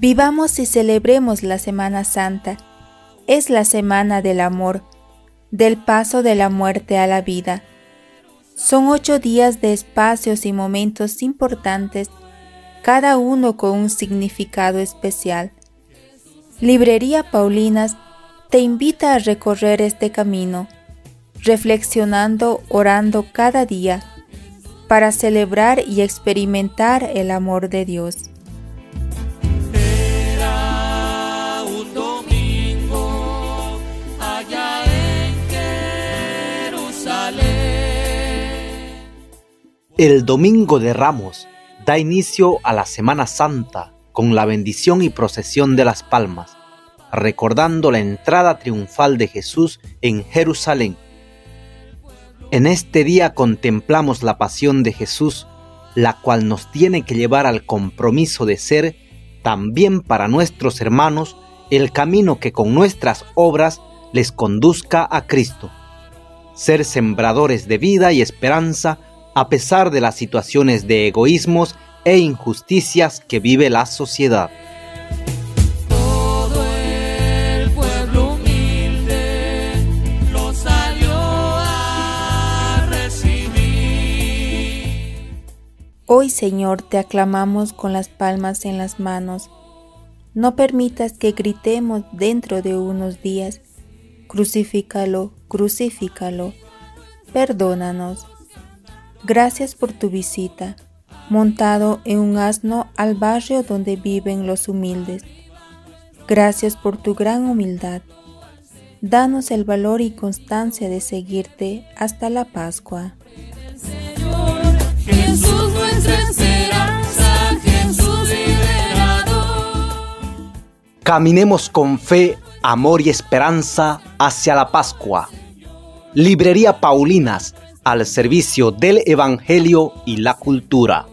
Vivamos y celebremos la Semana Santa. Es la semana del amor, del paso de la muerte a la vida. Son ocho días de espacios y momentos importantes, cada uno con un significado especial. Librería Paulinas te invita a recorrer este camino, reflexionando, orando cada día, para celebrar y experimentar el amor de Dios. El domingo de Ramos da inicio a la Semana Santa con la bendición y procesión de las palmas, recordando la entrada triunfal de Jesús en Jerusalén en este día contemplamos la pasión de Jesús, la cual nos tiene que llevar al compromiso de ser, también para nuestros hermanos, el camino que con nuestras obras les conduzca a Cristo. Ser sembradores de vida y esperanza a pesar de las situaciones de egoísmos e injusticias que vive la sociedad. Hoy, Señor, te aclamamos con las palmas en las manos. No permitas que gritemos dentro de unos días. Crucifícalo, crucifícalo. Perdónanos. Gracias por tu visita, montado en un asno al barrio donde viven los humildes. Gracias por tu gran humildad. Danos el valor y constancia de seguirte hasta la Pascua. Caminemos con fe, amor y esperanza hacia la Pascua. Librería Paulinas al servicio del Evangelio y la cultura.